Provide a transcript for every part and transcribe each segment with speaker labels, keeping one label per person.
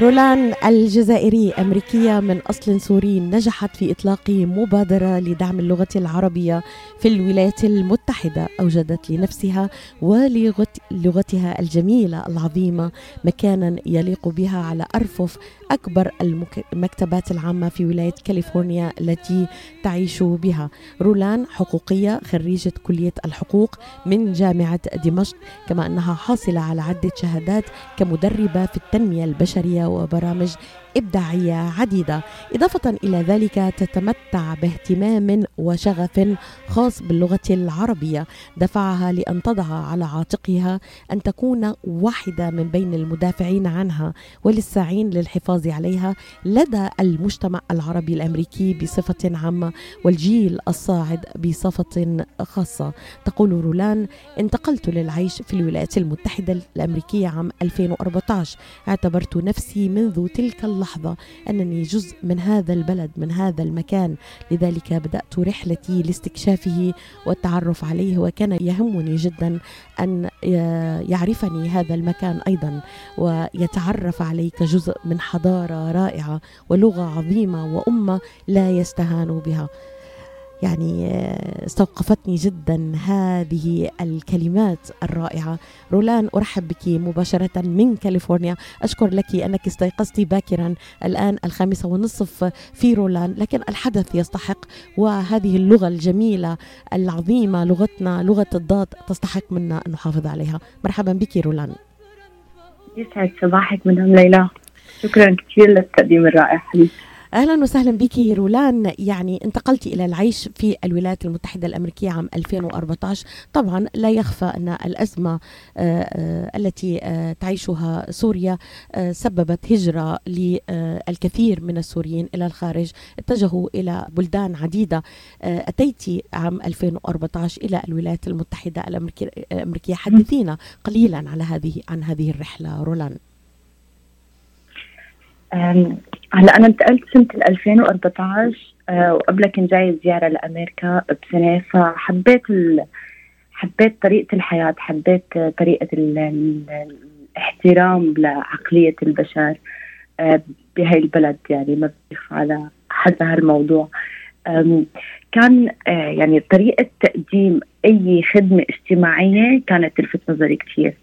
Speaker 1: رولان الجزائري أمريكية من أصل سوري نجحت في إطلاق مبادرة لدعم اللغة العربية في الولايات المتحدة أوجدت لنفسها ولغتها الجميلة العظيمة مكانا يليق بها على أرفف أكبر المكتبات العامة في ولاية كاليفورنيا التي تعيش بها. رولان حقوقية خريجة كلية الحقوق من جامعة دمشق كما أنها حاصلة على عدة شهادات كمدربة في التنمية البشرية وبرامج إبداعية عديدة. إضافة إلى ذلك تتمتع باهتمام وشغف خاص باللغة العربية. دفعها لأن تضع على عاتقها أن تكون واحدة من بين المدافعين عنها وللساعين للحفاظ عليها لدى المجتمع العربي الأمريكي بصفة عامة والجيل الصاعد بصفة خاصة. تقول رولان انتقلت للعيش في الولايات المتحدة الأمريكية عام 2014 اعتبرت نفسي منذ تلك اللحظة أنني جزء من هذا البلد من هذا المكان. لذلك بدأت رحلتي لاستكشافه والتعرف عليه وكان يهمني جدا أن يعرفني هذا المكان أيضا ويتعرف علي كجزء من حضارة رائعة ولغة عظيمة وأمة لا يستهان بها. يعني آه، استوقفتني جدا هذه الكلمات الرائعة. رولان أرحب بك مباشرة من كاليفورنيا. أشكر لك أنك استيقظت باكرا الآن الخامسة والنصف في رولان لكن الحدث يستحق وهذه اللغة الجميلة العظيمة لغتنا لغة الضاد تستحق منا أن نحافظ عليها. مرحبا بك رولان.
Speaker 2: يسعد صباحك مدام ليلى. شكرا كثير للتقديم الرائع
Speaker 1: أهلا وسهلا بك رولان. يعني انتقلت إلى العيش في الولايات المتحدة الأمريكية عام 2014 طبعا لا يخفى أن الأزمة آه، آه، التي آه، تعيشها سوريا سببت هجرة للكثير من السوريين إلى الخارج. اتجهوا إلى بلدان عديدة. أتيت عام 2014 إلى الولايات المتحدة الأمريكية حدثينا قليلا على هذه عن هذه الرحلة. رولان.
Speaker 2: هلا أنا انتقلت سنة 2014 أه وقبلها كنت جاي زيارة لأمريكا بسنة فحبيت ال... حبيت طريقة الحياة حبيت طريقة ال... الاحترام لعقلية البشر أه بهي البلد يعني ما بخفى على حد هالموضوع. كان أه يعني طريقة تقديم أي خدمة اجتماعية كانت تلفت نظري كثير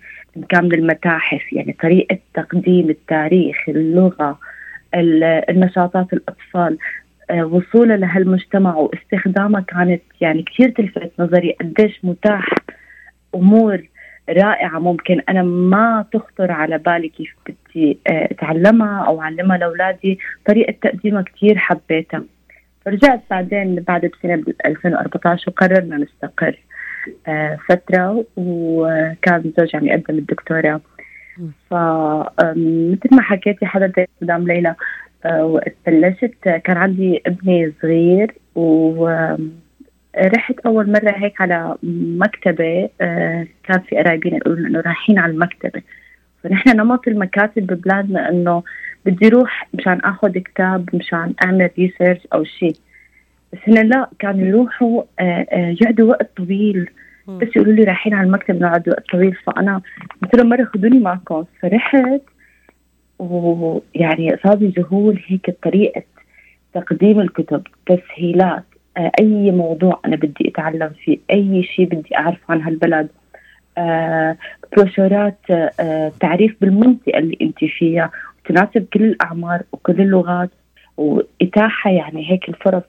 Speaker 2: كان من المتاحف يعني طريقة تقديم التاريخ اللغة النشاطات الأطفال آه، وصولها لهالمجتمع واستخدامها كانت يعني كثير تلفت نظري قديش متاح أمور رائعة ممكن أنا ما تخطر على بالي كيف بدي آه، أتعلمها أو أعلمها لأولادي. طريقة تقديمها كثير حبيتها. فرجعت بعدين بعد بسنة ب 2014 وقررنا نستقر آه، فترة وكان زوجي عم يقدم الدكتوراه. فمثل ما حكيتي حضرتك مدام ليلى آه، وقت بلشت كان عندي ابني صغير و رحت أول مرة هيك على مكتبة آه، كان في قرايبين يقولوا إنه رايحين على المكتبة. فنحن نمط المكاتب ببلادنا إنه بدي أروح مشان آخذ كتاب مشان أعمل ريسيرش أو شيء بس هنا لا كانوا يروحوا آه، يقعدوا وقت طويل. بس يقولوا لي رايحين على المكتب نقعد وقت طويل فأنا قلت لهم مرة خذوني معكم فرحت. ويعني صار ذهول هيك طريقة تقديم الكتب تسهيلات آه، أي موضوع أنا بدي أتعلم فيه أي شيء بدي اعرف عن هالبلد بروشورات تعريف بالمنطقة اللي أنت فيها تناسب كل الأعمار وكل اللغات وإتاحة يعني هيك الفرص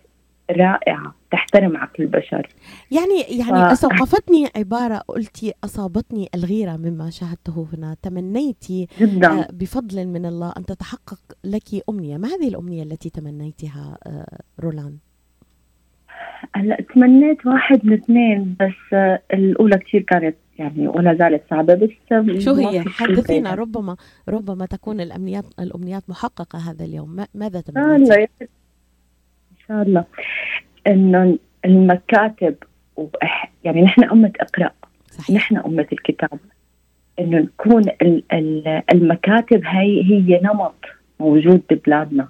Speaker 2: رائعة تحترم عقل البشر.
Speaker 1: يعني يعني ف... استوقفتني عبارة قلتي أصابتني الغيرة مما شاهدته هنا. تمنيتي جدا. آه، بفضل من الله أن تتحقق لك أمنية. ما هذه الأمنية التي تمنيتها آه، رولان؟
Speaker 2: هلا تمنيت واحد من اثنين بس آه، الأولى كثير كانت يعني ولا زالت صعبة بس
Speaker 1: شو هي؟ حدثينا ربما ربما تكون الأمنيات الأمنيات محققة هذا اليوم. ماذا تمنيتي؟
Speaker 2: شاء الله إنه المكاتب يعني نحن أمة اقرأ صحيح. نحن أمة الكتاب إنه نكون المكاتب هي هي نمط موجود ببلادنا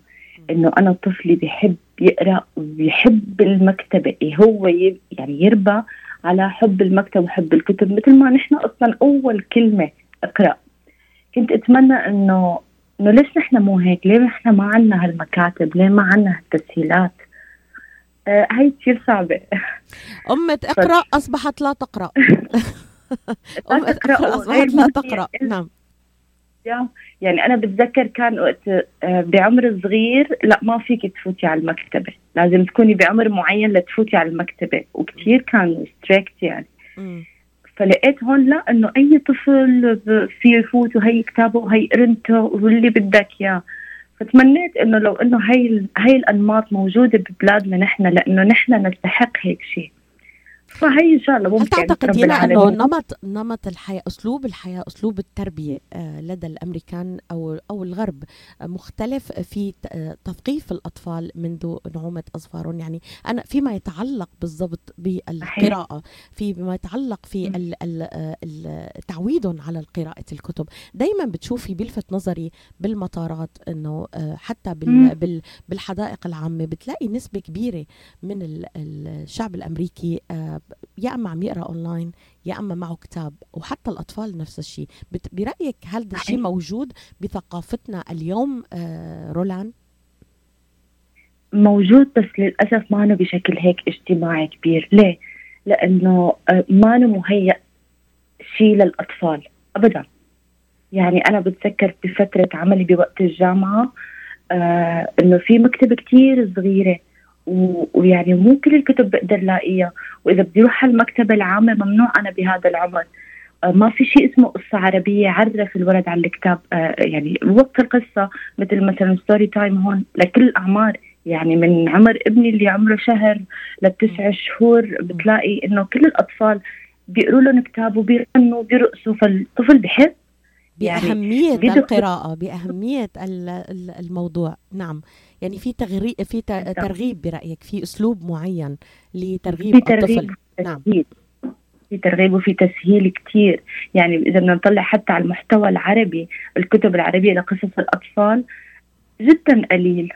Speaker 2: إنه أنا طفلي بيحب يقرأ ويحب المكتبه إيه هو يعني يربى على حب المكتب وحب الكتب مثل ما نحن أصلا اول كلمة اقرا كنت أتمنى إنه إنه ليش نحن مو هيك؟ ليه نحن ما عندنا هالمكاتب؟ ليه ما عندنا هالتسهيلات؟ آه هي كثير صعبة.
Speaker 1: أمة اقرأ أصبحت لا تقرأ. أمة اقرأ أصبحت لا تقرأ. نعم.
Speaker 2: يعني أنا بتذكر كان وقت آه، بعمر صغير لا ما فيك تفوتي على المكتبة. لازم تكوني بعمر معين لتفوتي على المكتبة. وكثير كان ستريكت يعني. فلقيت هون لا إنه أي طفل فيه يفوت وهي كتابه وهي قرنته واللي بدك إياه. فتمنيت إنه لو إنه هي هي الأنماط موجودة ببلادنا نحن لأنه نحن نستحق هيك شيء. فهي إن شاء الله ممكن
Speaker 1: هل تعتقدين انه نمط نمط الحياة أسلوب الحياة أسلوب التربية آه، لدى الأمريكان أو أو الغرب مختلف في آه، تثقيف الأطفال منذ نعومة اظفارهم يعني أنا فيما يتعلق بالضبط بالقراءة فيما يتعلق في آه، تعويدهم على قراءه الكتب دائما بتشوفي بيلفت نظري بالمطارات إنه حتى بالحدائق العامة بتلاقي نسبة كبيرة من الشعب الأمريكي يا أما عم يقرأ اونلاين يا أما معه كتاب وحتى الأطفال نفس الشيء برأيك هل ده الشيء موجود بثقافتنا اليوم آه رولان؟
Speaker 2: موجود بس للأسف ما بشكل هيك اجتماعي كبير. ليه؟ لأنه آه، ما مهيأ شيء للأطفال ابدا. يعني أنا بتذكر بفترة عملي بوقت الجامعة آه إنه في مكتبة كتير صغيرة ويعني مو كل الكتب بقدر لاقيها وإذا بدي أروح على المكتبة العامة ممنوع أنا بهذا العمر. آه، ما في شيء اسمه قصة عربية عرف الولد على الكتاب. آه، يعني وقت القصة مثل مثلا story time هون لكل الأعمار. يعني من عمر ابني اللي عمره شهر لتسع شهور بتلاقي إنه كل الأطفال بيقروا لهم كتاب وبيغنوا وبيرقصوا فالطفل بحب.
Speaker 1: يعني بأهمية القراءة بأهمية الموضوع. نعم. يعني في تغريب في ترغيب برأيك في أسلوب معين لترغيب في ترغيب الطفل
Speaker 2: نعم في ترغيب وفي تسهيل كثير يعني إذا بدنا نطلع حتى على المحتوى العربي الكتب العربية لقصص الأطفال جدا قليل.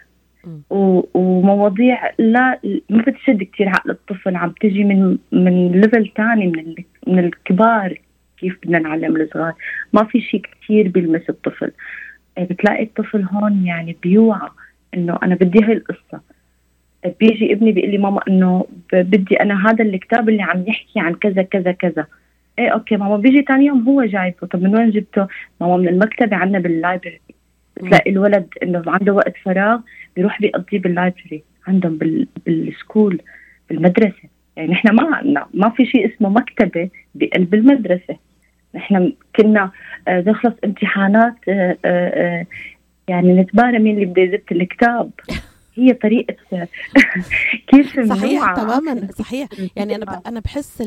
Speaker 2: ومواضيع لا ما بتشد كثير عقل الطفل عم تجي من من ليفل ثاني من من الكبار كيف بدنا نعلم الصغار. ما في شيء كثير بيلمس الطفل. بتلاقي الطفل هون يعني بيوعى. إنه أنا بدي هاي القصة. بيجي ابني بيقول لي ماما إنه بدي أنا هذا الكتاب اللي عم يحكي عن كذا كذا كذا. إيه okay ماما بيجي ثاني يوم هو جايبه. طب من وين جبته؟ ماما من المكتبة عندنا بال library. بتلاقي الولد إنه عنده وقت فراغ بيروح بيقضيه بال library. عندهم بال... بال school بالمدرسة. يعني نحن ما عندنا ما في شيء اسمه مكتبة بقلب المدرسة. نحن كنا آه نخلص امتحانات آه آه يعني نتبارى مين اللي بده يزت الكتاب. هي طريقة كيف
Speaker 1: صحيح تماما صحيح. يعني أنا أنا بحس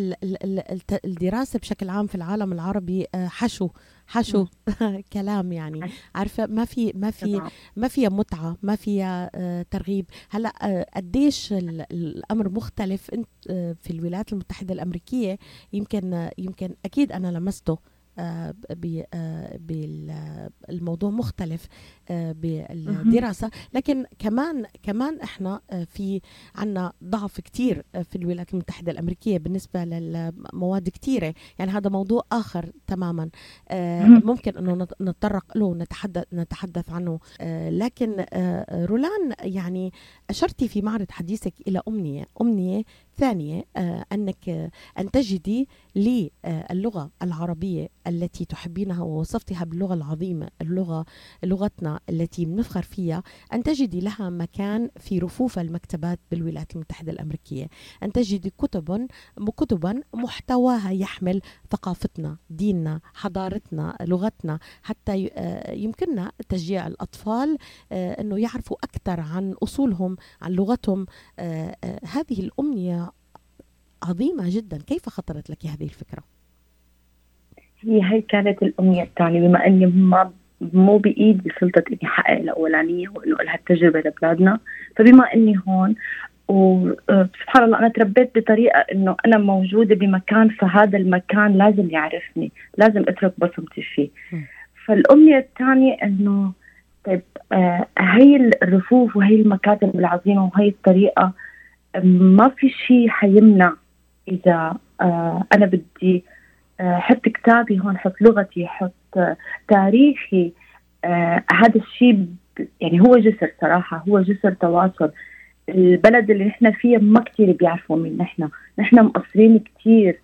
Speaker 1: الدراسة بشكل عام في العالم العربي آه، حشو حشو كلام يعني. عارفة ما في ما في ما فيها متعة ما فيها آه، ترغيب. هلأ آه، قديش الأمر مختلف؟ في الولايات المتحدة الأمريكية يمكن يمكن أكيد أنا لمسته. بالموضوع مختلف آه، بالدراسة. لكن كمان كمان إحنا آه، في عنا ضعف كتير في الولايات المتحدة الأمريكية بالنسبة للمواد كتيرة. يعني هذا موضوع آخر تماما. ممكن أنه نتطرق له نتحدث نتحدث عنه. لكن رولان يعني أشرتي في معرض حديثك إلى أمنية. أمنية ثانية أنك أن تجدي للغة العربية التي تحبينها ووصفتها باللغة العظيمة اللغة لغتنا التي بنفخر فيها أن تجدي لها مكان في رفوف المكتبات بالولايات المتحدة الأمريكية. أن تجدي كتبا كتبا محتواها يحمل ثقافتنا ديننا حضارتنا لغتنا حتى آه، يمكننا تشجيع الأطفال آه، أنه يعرفوا أكثر عن أصولهم عن لغتهم. آه، هذه الأمنية عظيمة جدا. كيف خطرت لك هذه الفكرة؟
Speaker 2: هي هي كانت الأمنية الثانية بما أني ما مو بإيدي سلطة إني أحقق الأولانية وإنه لها التجربة لبلادنا فبما إني هون وسبحان الله أنا تربيت بطريقة إنه أنا موجودة بمكان فهذا المكان لازم يعرفني لازم أترك بصمتي فيه. فالأمنية الثانية إنه طيب آه هي الرفوف وهي المكاتب العظيمة وهي الطريقة ما في شيء حيمنع إذا آه أنا بدي حط كتابي هون حط لغتي حط تاريخي آه هذا الشيء يعني هو جسر صراحة هو جسر تواصل. البلد اللي نحن فيه ما كثير بيعرفوا مين نحن. نحن مقصرين كثير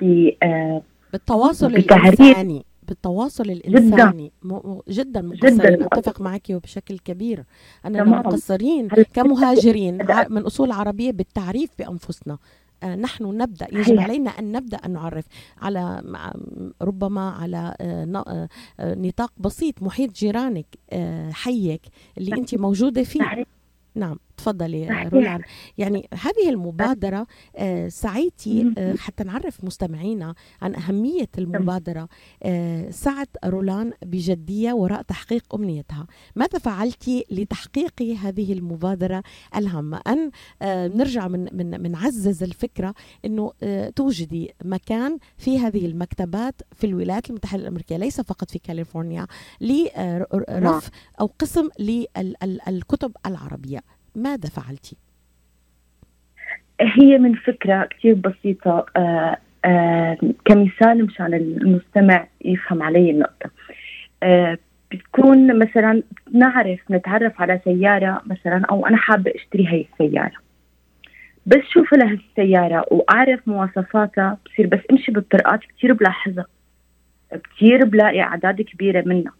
Speaker 2: ب
Speaker 1: آه بالتواصل الإنساني بالتواصل الإنساني. جدا, جدا مقصرين. جداً. اتفق معك وبشكل كبير. أننا مقصرين كمهاجرين من أصول عربية بالتعريف بأنفسنا. آه، نحن نبدأ يجب علينا أن نبدأ أن نعرف على ربما على آه، آه، نطاق بسيط محيط جيرانك حيك اللي أنت موجودة فيه. نعم. تفضلي رولان يعني هذه المبادرة آه سعيتي آه حتى نعرف مستمعينا عن أهمية المبادرة آه سعت رولان بجدية وراء تحقيق أمنيتها. ماذا فعلتي لتحقيق هذه المبادرة الهامة؟ أن نرجع من, من, من عزز الفكرة أنه توجدي مكان في هذه المكتبات في الولايات المتحدة الأمريكية ليس فقط في كاليفورنيا لرف أو قسم للكتب العربية. ماذا فعلتي؟
Speaker 2: هي من فكرة كثير بسيطة آه آه كمثال مشان المستمع يفهم علي النقطة. آه بتكون مثلا نعرف نتعرف على سيارة مثلا أو أنا حابة أشتري هاي السيارة. بس شوف لها السيارة وأعرف مواصفاتها بصير بس أمشي بالطرقات كثير بلاحظها كثير بلاقي أعداد كبيرة منها.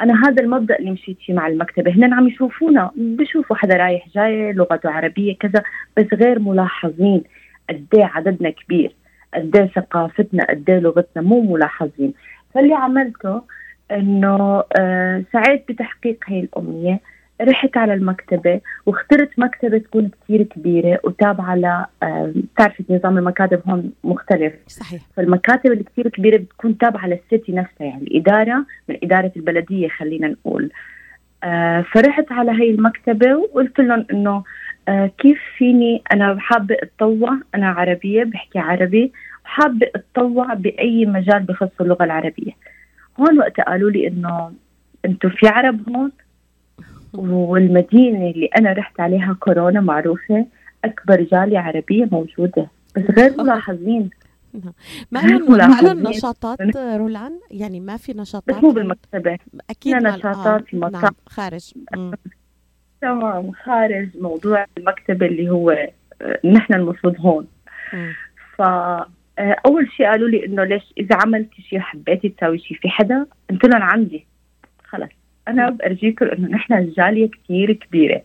Speaker 2: أنا هذا المبدأ اللي مشيت فيه مع المكتبة. هن عم يشوفونا بشوفوا حدا رايح جاي لغته عربية كذا بس غير ملاحظين قد إيه عددنا كبير قد إيه ثقافتنا قد إيه لغتنا مو ملاحظين. فاللي عملته إنه آه سعيت بتحقيق هي الأمنية. رحت على المكتبة واخترت مكتبة تكون كثير كبيرة وتابعة ل بتعرفي نظام المكاتب هون مختلف.
Speaker 1: صحيح.
Speaker 2: فالمكاتب اللي كثير كبيرة بتكون تابعة للسيتي نفسها يعني الإدارة من إدارة البلدية خلينا نقول. آه فرحت على هي المكتبة وقلت لهم إنه آه كيف فيني أنا حابة أتطوع؟ أنا عربية بحكي عربي. وحابة أتطوع بأي مجال بخص اللغة العربية. هون وقت قالوا لي إنه أنتم في عرب هون؟ والمدينة اللي أنا رحت عليها كورونا معروفة أكبر جالية عربية موجودة. بس غير ملاحظين.
Speaker 1: ما لهم نشاطات رولان؟ يعني ما في نشاطات؟
Speaker 2: بس مو بالمكتبة.
Speaker 1: أكيد
Speaker 2: نشاطات
Speaker 1: آه. نعم خارج.
Speaker 2: تمام خارج موضوع المكتبة اللي هو آه، نحن المفروض هون. ف آه، أول شيء قالوا لي إنه ليش إذا عملتي شيء حبيتي تسوي شيء في حدا؟ قلت لهم عندي. خلص. أنا بأرجيكم إنه نحن الجاليه كثير كبيرة.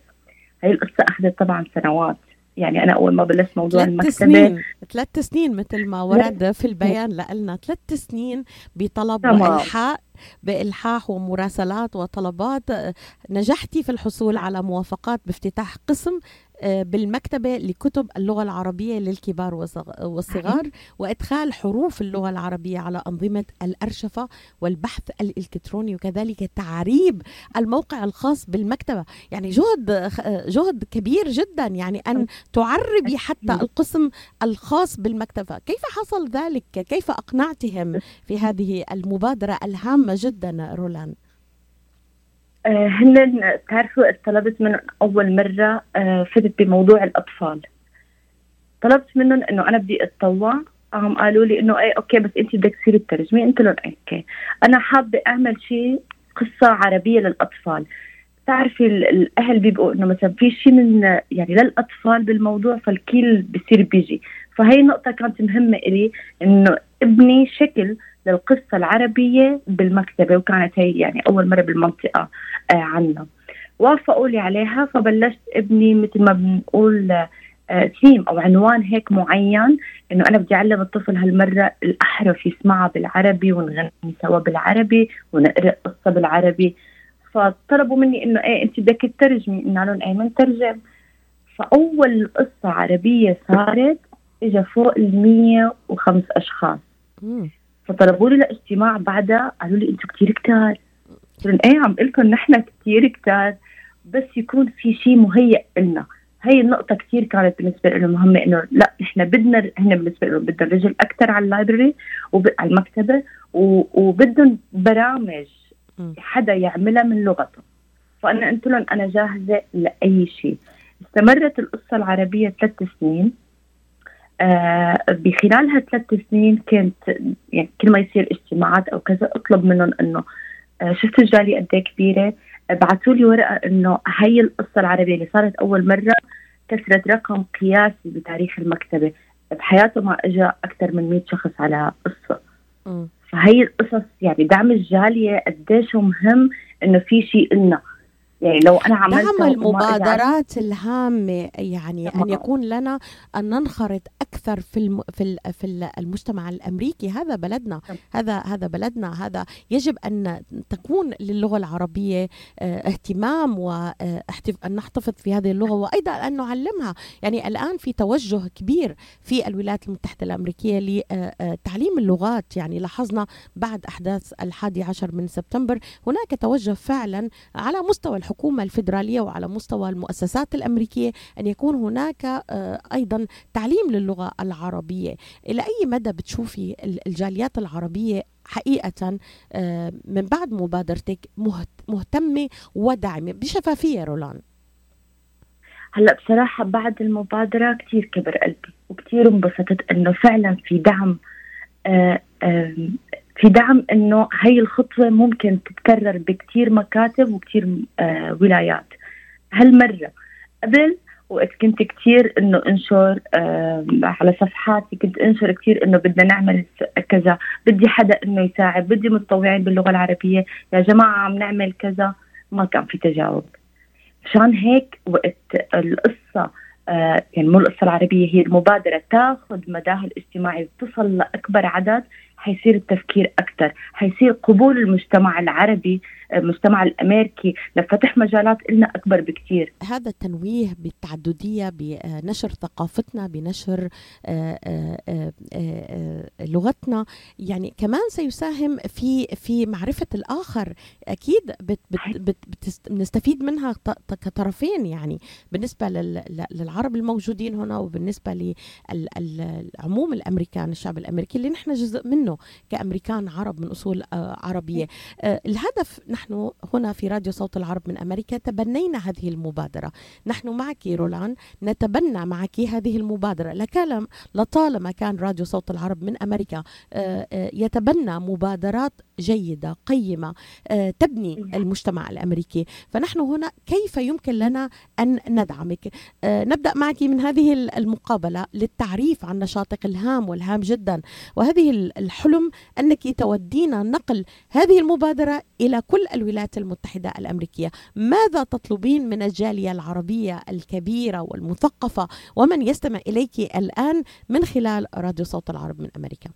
Speaker 2: هي القصة أخذت طبعا سنوات. يعني أنا أول ما بلشت موضوع المكتبة
Speaker 1: سنين. ثلاث سنين مثل ما ورد في البيان لنا ثلاث سنين بطلب والحاء بإلحاح ومراسلات وطلبات. نجحتي في الحصول على موافقات بافتتاح قسم بالمكتبة لكتب اللغة العربية للكبار والصغار وإدخال حروف اللغة العربية على أنظمة الأرشفة والبحث الإلكتروني وكذلك تعريب الموقع الخاص بالمكتبة. يعني جهد جهد كبير جدا يعني أن تعربي حتى القسم الخاص بالمكتبة. كيف حصل ذلك؟ كيف أقنعتهم في هذه المبادرة الهامة جدا رولان
Speaker 2: آه، هن تعرفوا طلبت منهم أول مرة آه، فتت بموضوع الأطفال. طلبت منهم إنه أنا بدي أتطوع. قام قالوا لي إنه إيه okay بس انت بدك تصيري تترجمي قلت لهم okay. أنا حابة أعمل شيء قصة عربية للأطفال. بتعرفي الأهل بيبقوا إنه مثلا في شيء من يعني للأطفال بالموضوع فالكل بصير بيجي. فهي نقطة كانت مهمة إلي إنه ابني شكل للقصة العربية بالمكتبة وكانت هي يعني أول مرة بالمنطقة آه عنا. وافقوا لي عليها فبلشت ابني مثل ما بنقول آه ثيم أو عنوان هيك معين إنه أنا بدي أعلم الطفل هالمرة الأحرف يسمعها بالعربي ونغني سوا بالعربي ونقرأ قصة بالعربي. فطلبوا مني إنه إيه أنت بدك تترجمي. قلنا لهم إيه منترجم فأول قصة عربية صارت اجى فوق ال 105 أشخاص. فطلبوا لي لاجتماع بعدها قالوا لي أنتم كثير كتار. قلت لهم إيه عم لكم نحن كثير كتار بس يكون في شيء مهيئ لنا هي النقطة كثير كانت بالنسبة لهم مهمة إنه لا نحن بدنا هن بالنسبة لهم بدنا رجل أكثر على اللايبرري وعلى المكتبة وبدهم برامج حدا يعملها من لغته فأنا قلت لهم أنا جاهزة لأي شيء استمرت القصة العربية ثلاث سنين. بخلال هالثلاث سنين كانت يعني كل ما يصير اجتماعات أو كذا أطلب منهم إنه آه، شفت الجالية قد إيه كبيرة؟ بعثوا لي ورقة إنه هي القصة العربية اللي صارت أول مرة كسرت رقم قياسي بتاريخ المكتبة. بحياته ما اجى أكثر من 100 شخص على قصة. فهي القصص يعني دعم الجالية قديش مهم إنه في شيء لنا يعني لو أنا عملت
Speaker 1: دعم المبادرات الهامة يعني أن يكون لنا أن ننخرط أكثر في الم في ال في المجتمع الأمريكي. هذا بلدنا هذا هذا بلدنا هذا يجب أن تكون للغة العربية آه اهتمام وان آه نحتفظ في هذه اللغة وأيضا أن نعلمها. يعني الآن في توجه كبير في الولايات المتحدة الأمريكية لتعليم اللغات. يعني لاحظنا بعد أحداث الحادي عشر من سبتمبر هناك توجه فعلا على مستوى الحكومة الفيدرالية وعلى مستوى المؤسسات الأمريكية أن يكون هناك آه، أيضا تعليم للغة العربية. إلى أي مدى بتشوفي الجاليات العربية حقيقة آه، من بعد مبادرتك مهتمة وداعمة بشفافية رولان؟
Speaker 2: هلأ بصراحة بعد المبادرة كثير كبر قلبي وكثير انبسطت إنه فعلا في دعم آه في دعم إنه هي الخطوة ممكن تتكرر بكثير مكاتب وكثير آه ولايات. هالمرة قبل وقت كنت كثير إنه انشر آه على صفحاتي كنت انشر كثير إنه بدنا نعمل كذا بدي حدا إنه يساعد بدي متطوعين باللغة العربية يا جماعة عم نعمل كذا. ما كان في تجاوب. مشان هيك وقت القصة آه يعني مو القصة العربية هي المبادرة تاخذ مداها الاجتماعي وتصل لأكبر عدد حيصير التفكير أكثر حيصير قبول المجتمع العربي المجتمع الأمريكي لفتح مجالات لنا أكبر بكثير
Speaker 1: هذا التنويه بالتعددية بنشر ثقافتنا بنشر آه، آه، آه، لغتنا. يعني كمان سيساهم في في معرفة الآخر. أكيد بنستفيد منها كطرفين يعني. بالنسبة للعرب الموجودين هنا وبالنسبة للعموم الأمريكان الشعب الأمريكي اللي نحن جزء منه. منه كأمريكان عرب من أصول آه، عربية. آه، الهدف نحن هنا في راديو صوت العرب من أمريكا تبنينا هذه المبادرة. نحن معك رولان نتبنى معك هذه المبادرة. لكلم لطالما كان راديو صوت العرب من أمريكا آه، يتبنى مبادرات جيدة قيمة تبني المجتمع الأمريكي. فنحن هنا كيف يمكن لنا أن ندعمك؟ نبدأ معك من هذه المقابلة للتعريف عن نشاطك الهام والهام جدا وهذه الحلم أنك تودين نقل هذه المبادرة إلى كل الولايات المتحدة الأمريكية. ماذا تطلبين من الجالية العربية الكبيرة والمثقفة؟ ومن يستمع إليك الآن من خلال راديو صوت العرب من أمريكا.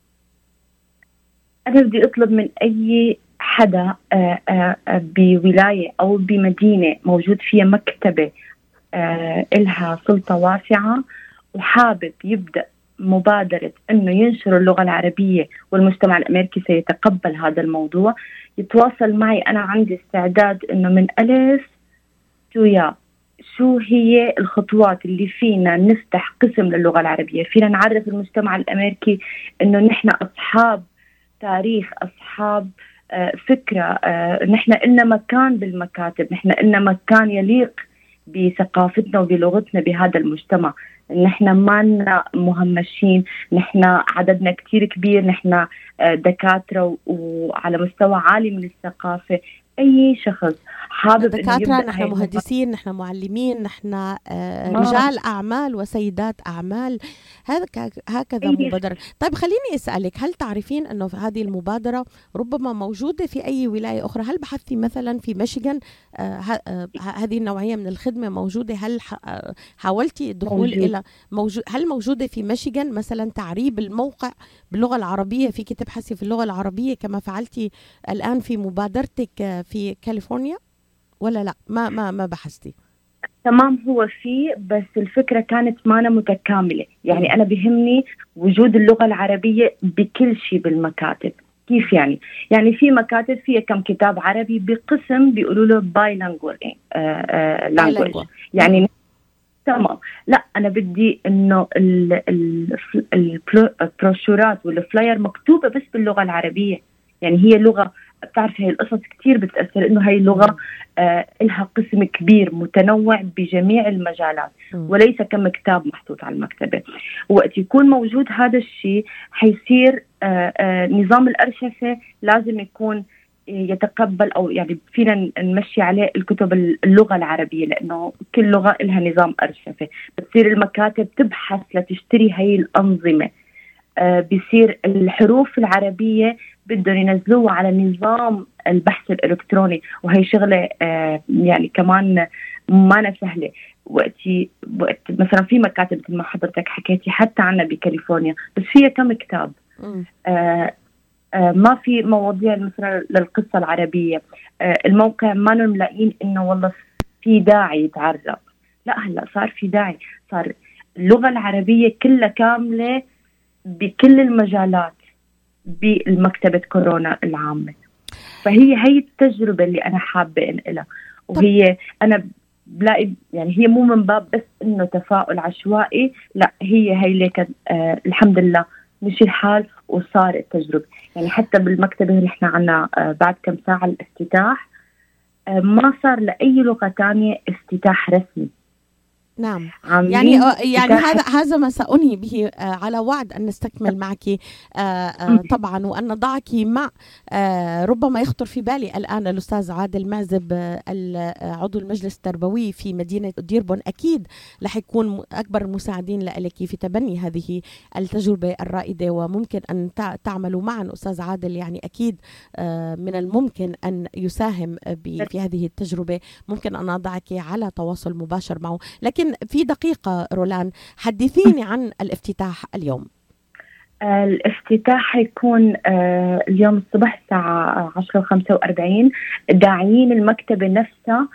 Speaker 2: أنا بدي أطلب من أي حدا آه، آه، بولاية أو بمدينة موجود فيها مكتبة آه، إلها سلطة واسعة وحابب يبدأ مبادرة أنه ينشر اللغة العربية والمجتمع الأمريكي سيتقبل هذا الموضوع يتواصل معي. أنا عندي استعداد أنه من ألف تو يا شو هي الخطوات اللي فينا نفتح قسم للغة العربية. فينا نعرف المجتمع الأمريكي أنه نحن أصحاب تاريخ أصحاب آه، فكرة آه، نحن إلنا مكان بالمكاتب نحن إلنا مكان يليق بثقافتنا وبلغتنا بهذا المجتمع. نحن ما مهمشين نحن عددنا كثير كبير نحن آه، دكاترة وعلى مستوى عالي من الثقافة. أي شخص
Speaker 1: حابب دكاترة نحن مهندسين نحن معلمين نحن آه رجال أعمال وسيدات أعمال. هذا هكذا إيه. مبادرة. طيب خليني أسألك هل تعرفين إنه في هذه المبادرة ربما موجودة في أي ولاية أخرى؟ هل بحثتي مثلا في ميشيغان آه آه هذه النوعية من الخدمة موجودة؟ هل آه، حاولتي الدخول موجود. إلى موجود هل موجودة في ميشيغان مثلا تعريب الموقع باللغة العربية؟ فيك تبحثي في اللغة العربية كما فعلتي الآن في مبادرتك آه، في كاليفورنيا ولا لا ما ما ما بحثتي
Speaker 2: تمام هو في بس الفكرة كانت مانا متكامله يعني أنا بهمني وجود اللغة العربيه بكل شيء بالمكاتب كيف يعني؟ يعني في مكاتب فيها كم كتاب عربي بقسم بيقولوا له bilingual يعني تمام لا أنا بدي انه البروشورات والفلاير مكتوبه بس باللغة العربيه يعني هي لغه بتعرف هي القصص كثير بتأثر إنه هي اللغة آه لها قسم كبير متنوع بجميع المجالات وليس كم كتاب محطوط على المكتبة. وقت يكون موجود هذا الشيء حيصير آه آه نظام الأرشفة لازم يكون يتقبل أو يعني فينا نمشي عليه الكتب اللغة العربية لأنه كل لغة لها نظام أرشفة. بتصير المكاتب تبحث لتشتري هي الأنظمة. آه بيصير الحروف العربية بدهم ينزلوها على نظام البحث الإلكتروني وهي شغلة آه يعني كمان ما سهلة. وقتي وقت مثلا في مكاتب مثل ما حضرتك حكيتي حتى عنا بكاليفورنيا بس فيها كم كتاب. آه آه ما في مواضيع مثلا للقصة العربية. آه الموقع ما ملاقيين إنه والله في داعي يتعرب لا هلأ صار في داعي. صار اللغة العربية كلها كاملة بكل المجالات بالمكتبة كورونا العامة. فهي هي التجربة اللي أنا حابة إنقلها. وهي أنا بلاقي يعني هي مو من باب بس إنه تفاؤل عشوائي لا هي هي ليك آه الحمد لله مشي الحال وصار التجربه يعني حتى بالمكتبة اللي إحنا عنا آه بعد كم ساعة الافتتاح آه ما صار لأي لغة ثانية افتتاح رسمي.
Speaker 1: نعم. يعني يعني هذا هذا ما سأنهي به على وعد أن نستكمل معك طبعا وأن نضعك مع ربما يخطر في بالي الآن الأستاذ عادل معزب عضو المجلس التربوي في مدينة ديربون. أكيد رح يكون أكبر المساعدين لك في تبني هذه التجربة الرائدة وممكن أن تعملوا معا أستاذ عادل. يعني أكيد من الممكن أن يساهم في هذه التجربة. ممكن أن أضعك على تواصل مباشر معه. لكن لكن في دقيقة رولان. حدثيني عن الافتتاح اليوم.
Speaker 2: الافتتاح حيكون اليوم الصبح الساعة 10 و45 داعيين المكتبة نفسها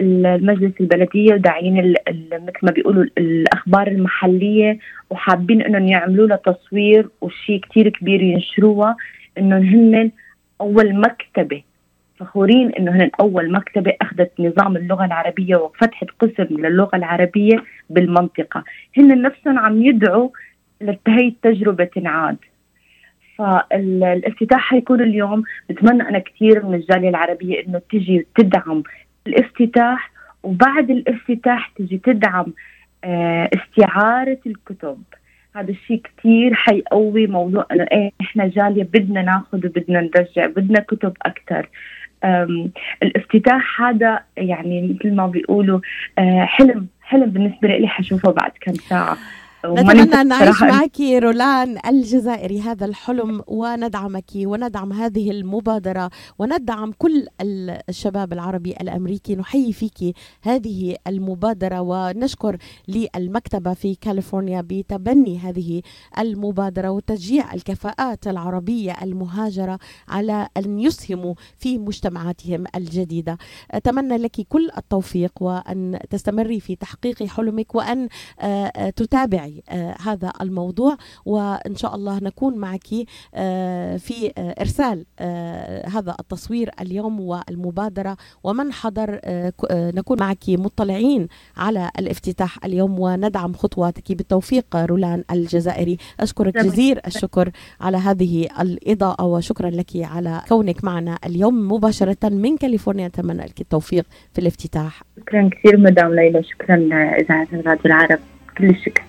Speaker 2: المجلس البلدية وداعيين مثل ما بيقولوا الأخبار المحلية وحابين إنهم يعملوا لها تصوير وشيء كتير كبير ينشروها إنهم هن أول مكتبة فخورين إنه هن أول مكتبة أخذت نظام اللغة العربية وفتحت قسم للغة العربية بالمنطقة، هن نفسهم عم يدعوا لهي التجربه تنعاد. فالإفتتاح حيكون اليوم بتمنى أنا كثير من الجالية العربية إنه تجي تدعم الافتتاح وبعد الافتتاح تجي تدعم آه استعارة الكتب. هذا الشيء كثير حيقوي موضوع إنه إيه إحنا جالية بدنا ناخذ وبدنا نرجع بدنا كتب أكثر الافتتاح هذا يعني مثل ما بيقولوا حلم حلم بالنسبة لي حشوفه بعد كم ساعة.
Speaker 1: نتمنى أن نعيش معك رولان الجزائري هذا الحلم وندعمك وندعم هذه المبادرة وندعم كل الشباب العربي الأمريكي. نحيي فيك هذه المبادرة ونشكر للمكتبة في كاليفورنيا بتبني هذه المبادرة وتشجيع الكفاءات العربية المهاجرة على أن يسهموا في مجتمعاتهم الجديدة. أتمنى لك كل التوفيق وأن تستمري في تحقيق حلمك وأن تتابعي آه هذا الموضوع وإن شاء الله نكون معك آه في آه إرسال هذا التصوير اليوم والمبادرة. ومن حضر نكون معك مطلعين على الافتتاح اليوم. وندعم خطواتك بالتوفيق رولان الجزائري. أشكرك جزيل الشكر على هذه الإضاءة وشكرا لك على كونك معنا اليوم. مباشرة من كاليفورنيا أتمنى لك التوفيق في الافتتاح.
Speaker 2: شكرا كثير مدام ليلى شكرا إذاعة راديو العرب. كل الشكر.